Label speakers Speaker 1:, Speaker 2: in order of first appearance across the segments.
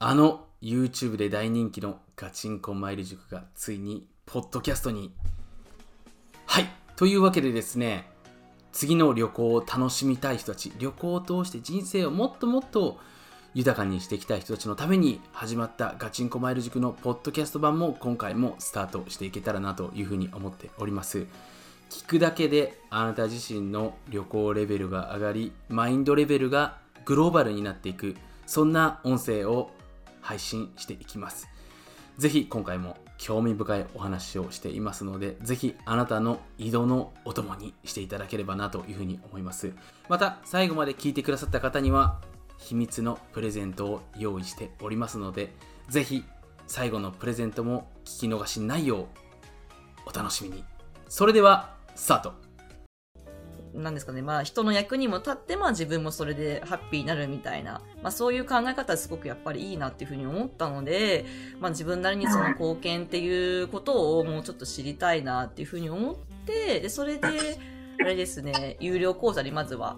Speaker 1: あの YouTube で大人気のガチンコマイル塾がついにポッドキャストに。はい。というわけでですね、次の旅行を楽しみたい人たち、旅行を通して人生をもっともっと豊かにしていきたい人たちのために始まったガチンコマイル塾のポッドキャスト版も今回もスタートしていけたらなというふうに思っております。聞くだけであなた自身の旅行レベルが上がり、マインドレベルがグローバルになっていく、そんな音声を配信していきます。ぜひ今回も興味深いお話をしていますので、ぜひあなたの移動のお供にしていただければなというふうに思います。また最後まで聞いてくださった方には秘密のプレゼントを用意しておりますので、ぜひ最後のプレゼントも聞き逃しないようお楽しみに。それではスタート
Speaker 2: なんですかね、まあ人の役にも立って、まあ自分もそれでハッピーになるみたいな、まあそういう考え方すごくやっぱりいいなっていうふうに思ったので、まあ自分なりにその貢献っていうことをもうちょっと知りたいなっていうふうに思って、で、それで、あれですね、有料講座にまずは、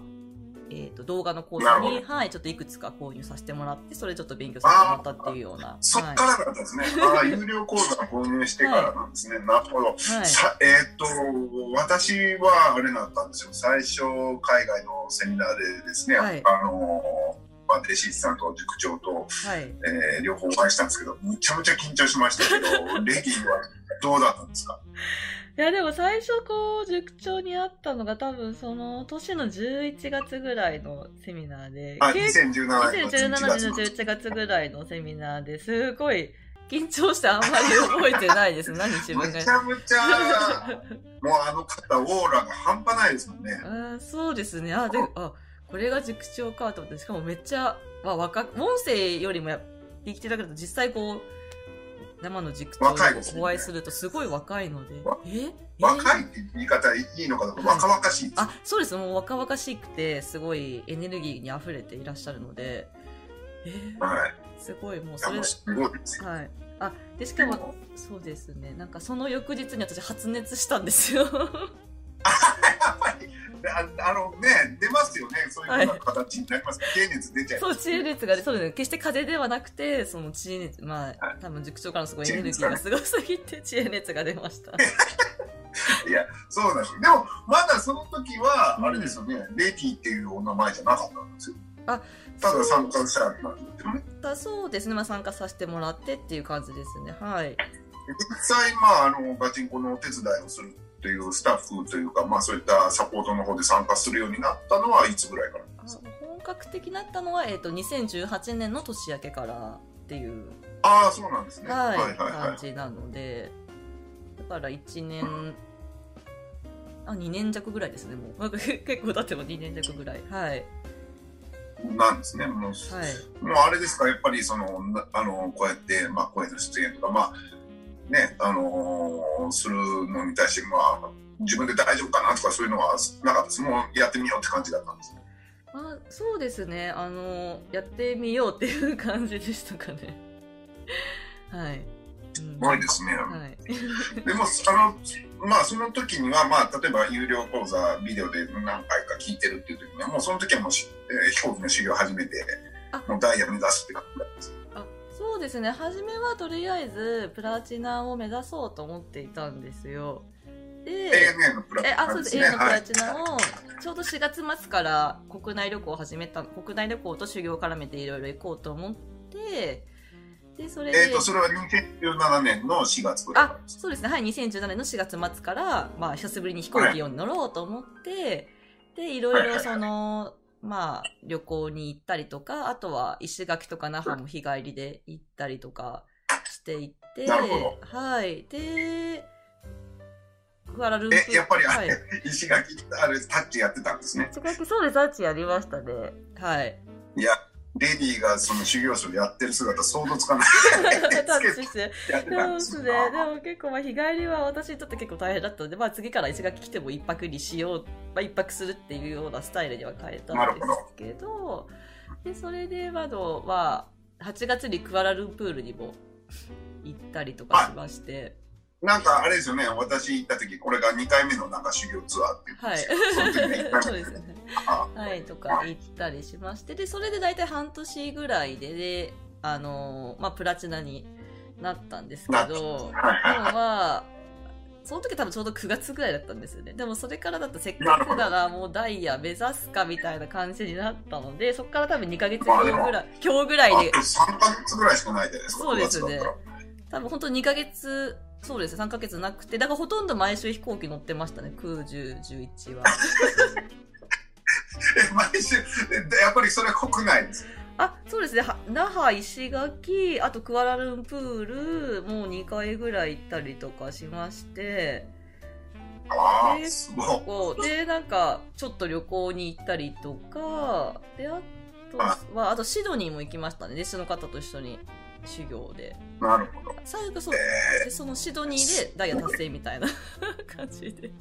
Speaker 2: えっ、と、動画の講座に、はい、ちょっといくつか購入させてもらって、それちょっと勉強させてもらったっていうような。はい
Speaker 3: そっからだったんですね。ああ、有料講座購入してからなんですね。なるほど。
Speaker 2: はい
Speaker 3: さえーっと、私はあれだったんですよ。最初、海外のセミナーでですね、
Speaker 2: はい
Speaker 3: あの、まあ、弟子さんと塾長と、
Speaker 2: はい。
Speaker 3: えー両方お会いしたんですけど、むちゃむちゃ緊張しましたけど、レディはどうだったんですか？
Speaker 2: いやでも最初こう塾長に会ったのが多分その年の11月ぐらいのセミナーで、
Speaker 3: あ、
Speaker 2: 結
Speaker 3: 2017年の11
Speaker 2: 2017年の
Speaker 3: 月の。
Speaker 2: 11月ぐらいのセミナーですごい緊張してあんまり覚えてないです。何自分が
Speaker 3: むち。ゃむちゃ、もうあの方、オーラが半端ないですもんね。
Speaker 2: あーそうですね。あ、で、あ、これが塾長かと思って、しかもめっちゃ、まあ、若く、音声よりもやできてるだけだと実際こう、生の塾長
Speaker 3: 若いですね
Speaker 2: にお会いするとすごい若いので、
Speaker 3: わ
Speaker 2: え？え？
Speaker 3: 若いって言い方いいのかどうか、若々しいです。
Speaker 2: あ、そうです。もう若々しくて、すごいエネルギーに溢れていらっしゃるので、え？ー
Speaker 3: はい。
Speaker 2: すごいもうそれ
Speaker 3: もう、すごいですよ。
Speaker 2: はい。あ、で、しかも、そうですね。なんかその翌日に私発熱したんですよ。
Speaker 3: ああのね出ますよね。そういう形になります、経熱出ちゃい
Speaker 2: そう、知恵熱がね、そうですね。決して風邪ではなくて、その知恵熱、ま
Speaker 3: は
Speaker 2: あ、多分塾長からのすごいエネルギーがすごすぎて、知恵熱が出ました。
Speaker 3: いやそうなんですでもまだその時は
Speaker 2: うん。
Speaker 3: あれですよね、レディっていうお名前じゃなかったんですよ。
Speaker 2: あ
Speaker 3: ただ参加したんですよね。
Speaker 2: だそうですね。まあ参加させてもらってっていう感じですね。はい。
Speaker 3: 実際まああのガチンコのお手伝いをするというスタッフというかまあそういったサポートの方で参加するようになったのはいつぐらいから
Speaker 2: 本格的になったのは、えっ、と、2018年の年明けからっていう
Speaker 3: ああそうなんですね
Speaker 2: はい、
Speaker 3: はいはい
Speaker 2: 感じなので、だから1年、あ、2年弱ぐらいですね、もう。結構経っても2年弱ぐらい。はい。
Speaker 3: なんですねもう
Speaker 2: はい。
Speaker 3: もうあれですか、やっぱりその、なあの、こうやって、まあ、声の出演とか、まあ、ね、あのーするのに対して、まあ、自分で大丈夫かなとかそういうのはなかったです。もうやってみようって感じだったんです。
Speaker 2: まあ、そうですね。あの、やってみようっていう感じでしたかね。はい。うん
Speaker 3: すごいですね。
Speaker 2: はい。
Speaker 3: でも、あの、まあ、その時には、まあ、例えば有料講座、ビデオで何回か聞いてるっていう時には、もうその時はもうし、えー飛行機の修行を始めて
Speaker 2: あ、
Speaker 3: もうダイヤ目指すって感です
Speaker 2: ね。初めはとりあえず、プラチナを目指そうと思っていたんですよ。で、
Speaker 3: ANA のプラ
Speaker 2: え、あ、そうです。
Speaker 3: ね
Speaker 2: A のプ
Speaker 3: はい
Speaker 2: ラチナを、ちょうど4月末から国内旅行を始めた、国内旅行と修行を絡めていろいろ行こうと思って、で、それで、
Speaker 3: えっ、と、それは2017年の4月ぐら
Speaker 2: あ。そうですね。はい、2017年の4月末から、まあ、久しぶりに飛行機を乗ろうと思って、で、いろいろその、まあ、旅行に行ったりとか、あとは石垣とか那覇も日帰りで行ったりとかしていって、はい。で、クアラルンプール。
Speaker 3: え、やっぱりあ
Speaker 2: はい
Speaker 3: れ、石垣、あれ、タッチやってたんですね。
Speaker 2: 石垣そうです、タッチやりましたね。はい。
Speaker 3: いや、レディーがその修行僧やってる姿想像つかない。
Speaker 2: そうですね。でも結構まあ日帰りは私にとって結構大変だったので、まあ次から石垣来ても一泊にしよう、まあ一泊するっていうようなスタイルには変えたんですけど、で、それでまだは8月にクアラルンプールにも行ったりとかしまして、
Speaker 3: なんかあれですよね、私行った時、これが2回目のなんか修行ツアーって言って
Speaker 2: はい。
Speaker 3: その時に1回目
Speaker 2: そうですね。
Speaker 3: あ
Speaker 2: はい、とか行ったりしまして、で、それで大体半年ぐらいで、で、あのまあ、プラチナになったんですけ
Speaker 3: な
Speaker 2: ど、
Speaker 3: はい
Speaker 2: でもまあ、その時多分ちょうど9月ぐらいだったんですよね。でもそれからだとせっかくならもうダイヤ目指すかみたいな感じになったので、そこから多分2ヶ月後ぐらい、今日ぐらいで
Speaker 3: あと、3ヶ月ぐらいしかないじゃないですか。
Speaker 2: そうですね
Speaker 3: 9月だったら
Speaker 2: 多分本当2ヶ月、そうですね、3ヶ月なくて、だからほとんど毎週飛行機乗ってましたね、9、10、11は。
Speaker 3: え 毎週、えやっぱりそれは国内です。
Speaker 2: あ、そうですね、は那覇、石垣、あとクアラルンプール、もう2回ぐらい行ったりとかしまして、
Speaker 3: あすごい。
Speaker 2: で、なんか、ちょっと旅行に行ったりとか、で、あとは、あとシドニーも行きましたね、弟子の方と一緒に修行で。
Speaker 3: なるほど。
Speaker 2: 最後そう、
Speaker 3: え
Speaker 2: でそのシドニーでダイヤ達成みたいな 感じで。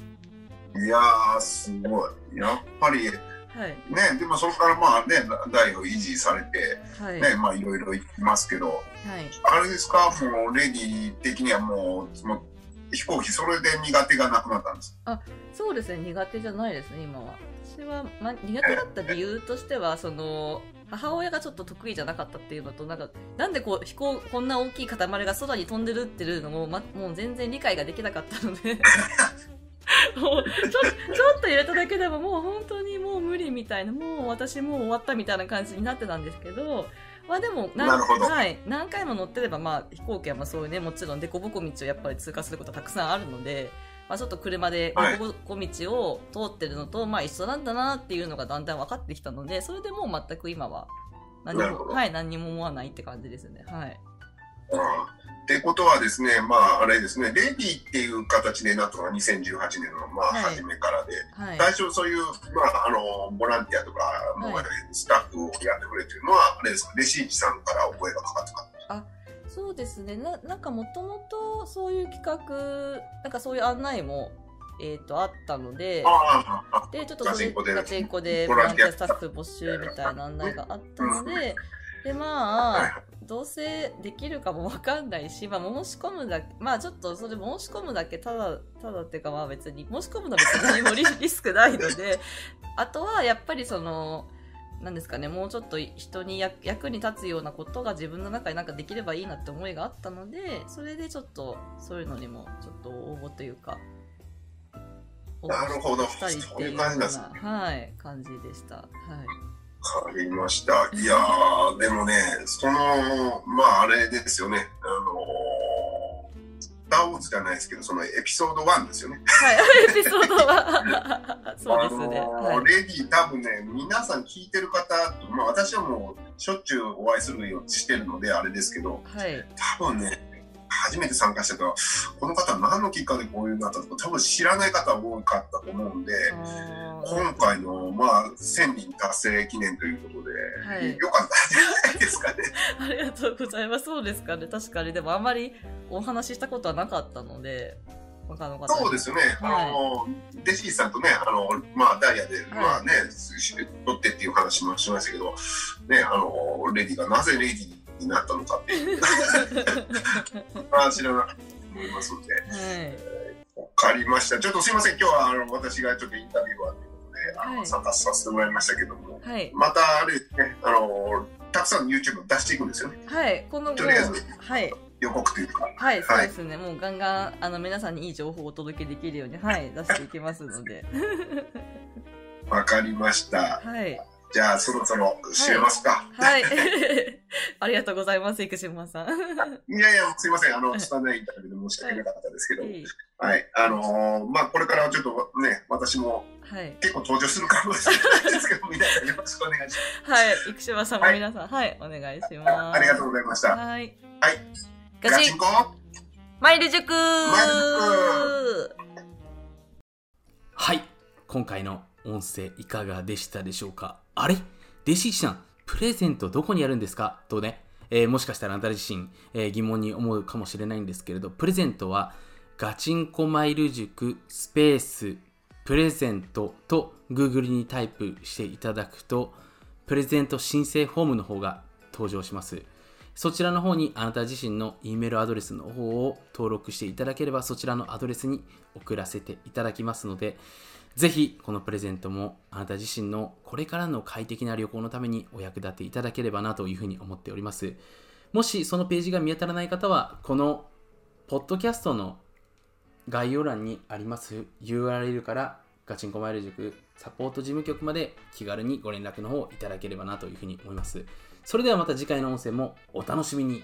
Speaker 3: ーいやー、すごい。やっぱり、
Speaker 2: はい。
Speaker 3: ね、でもそこからまあね、代を維持されて、
Speaker 2: はい。
Speaker 3: ね、まあいろいろ行きますけど、
Speaker 2: はい。
Speaker 3: あれですか、もうレディー的にはもう、もう飛行機それで苦手がなくなったんです。
Speaker 2: そうですね、苦手じゃないですね、今は。私は、ま、苦手だった理由としては、その、母親がちょっと得意じゃなかったっていうのと、なんか、なんでこう、飛行、こんな大きい塊が空に飛んでるっていうのも、ま、もう全然理解ができなかったので、もう、ちょ、ちょっと入れただけでももう本当にみたいな、もう私もう終わったみたいな感じになってたんですけど、まあでも、
Speaker 3: なるほど
Speaker 2: はい。何回も乗ってれば、まあ飛行機はまあそういうね、もちろん凸凹道をやっぱり通過することたくさんあるので、まあちょっと車で
Speaker 3: はい
Speaker 2: 凸凹道を通ってるのと、まあ一緒なんだなっていうのがだんだん分かってきたので、それでもう全く今は何にも、はい、何にも思わないって感じですね。はい。
Speaker 3: うんってことはですね、まああれですね、レディーっていう形でなったのが2018年のまあ
Speaker 2: はい。
Speaker 3: 初めからで、
Speaker 2: はい。
Speaker 3: 最初そういう、まあ、あの、ボランティアとか、もう
Speaker 2: はい。
Speaker 3: スタッフをやってくれてるのは、あれですか、レシーチさんからお声がかかったか？
Speaker 2: そうですね。ななんかもともとそういう企画、なんかそういう案内も、えっ、と、あったので、
Speaker 3: ああ、あ
Speaker 2: で、ちょっと
Speaker 3: ガチンコで。
Speaker 2: ボランティアスタッフ募集みたいな案内があったので、で、ま
Speaker 3: はい
Speaker 2: あ、どうせできるかもわかんないし、まあ、申し込むだけ、まあ、ちょっとそれ申し込むだけ、ただ、ただっていうか、まあ別に、申し込むのは別に何もリ リスクないので、あとはやっぱりその、なんですかね、もうちょっと人に役役に立つようなことが自分の中になんかできればいいなって思いがあったので、それでちょっとそういうのにもちょっと応募というか、応募
Speaker 3: なるほど
Speaker 2: したりって
Speaker 3: いう
Speaker 2: はい、感じでした。はい。
Speaker 3: わかりました。いやー、でもね、その、まああれですよね、あのー、スター・ウォーズじゃないですけど、そのエピソード1ですよね。
Speaker 2: はい、エピソードは、そうですね。
Speaker 3: あのー
Speaker 2: はい。
Speaker 3: レディー多分ね、皆さん聞いてる方、まあ私はもうしょっちゅうお会いするようにしてるのであれですけど、
Speaker 2: はい。
Speaker 3: 多分ね、初めて参加したから、この方何のきっかけでこういうのあったとか、多分知らない方多かったと思うんで、今回の、まあ、1000人達成記念ということで、
Speaker 2: はい
Speaker 3: よかったんじゃないですかね。
Speaker 2: ありがとうございます。そうですかね。確かに。でもあんまりお話ししたことはなかったので、他の方に
Speaker 3: そうですよね。
Speaker 2: はい
Speaker 3: あの、デシーさんとね、あの、まあ、ダイヤで、まあね、取ってっていう話もしましたけど、ね、あの、レディがなぜレディになったのかっていう、まあ、知らなく思いますので、
Speaker 2: はい。
Speaker 3: わかりました。ちょっとすいません、今日はあの私がちょっとインタビューはということで、あの、
Speaker 2: はい
Speaker 3: 参加させてもらいましたけども、
Speaker 2: はい。
Speaker 3: またあれですね、あの、たくさんの YouTube を出していくんですよね。
Speaker 2: はい。この
Speaker 3: とりあえず
Speaker 2: はい。
Speaker 3: 予告というか。
Speaker 2: はい、そうですね。もうガンガン、あの、皆さんにいい情報をお届けできるように、はい、出していきますので。
Speaker 3: わかりました。
Speaker 2: はい。
Speaker 3: じゃあ、そろそろ締めますか。
Speaker 2: はい。ありがとうございます、生島さん。
Speaker 3: いやいや、すいません。あの、拙いインタビューで申し訳なかったですけど、
Speaker 2: いい
Speaker 3: はい。あのーまあ、これからはちょっとね、私も
Speaker 2: はい。
Speaker 3: 結構登場するかもしれないですけど、皆さんよろしくお願いし
Speaker 2: はい。生島さんも皆さん、はい、お願いし
Speaker 3: ます。
Speaker 2: ます。
Speaker 3: ありがとうございました。
Speaker 2: はい。
Speaker 3: はい。ガチンコ
Speaker 2: マイル塾
Speaker 3: マイル
Speaker 1: はい今回の音声いかがでしたでしょうか？あれ？弟子さんプレゼントどこにあるんですか？とね、えーもしかしたらあなた自身、えー疑問に思うかもしれないんですけれどプレゼントはガチンコマイル塾スペースプレゼントと Google にタイプしていただくとプレゼント申請フォームの方が登場します。そちらの方にあなた自身の E メールアドレスの方を登録していただければそちらのアドレスに送らせていただきますのでぜひこのプレゼントもあなた自身のこれからの快適な旅行のためにお役立ていただければなというふうに思っておりますもしそのページが見当たらない方は、このポッドキャストの概要欄にあります URL からガチンコマイル塾サポート事務局まで気軽にご連絡の方いただければなというふうに思います。それではまた次回の音声もお楽しみに。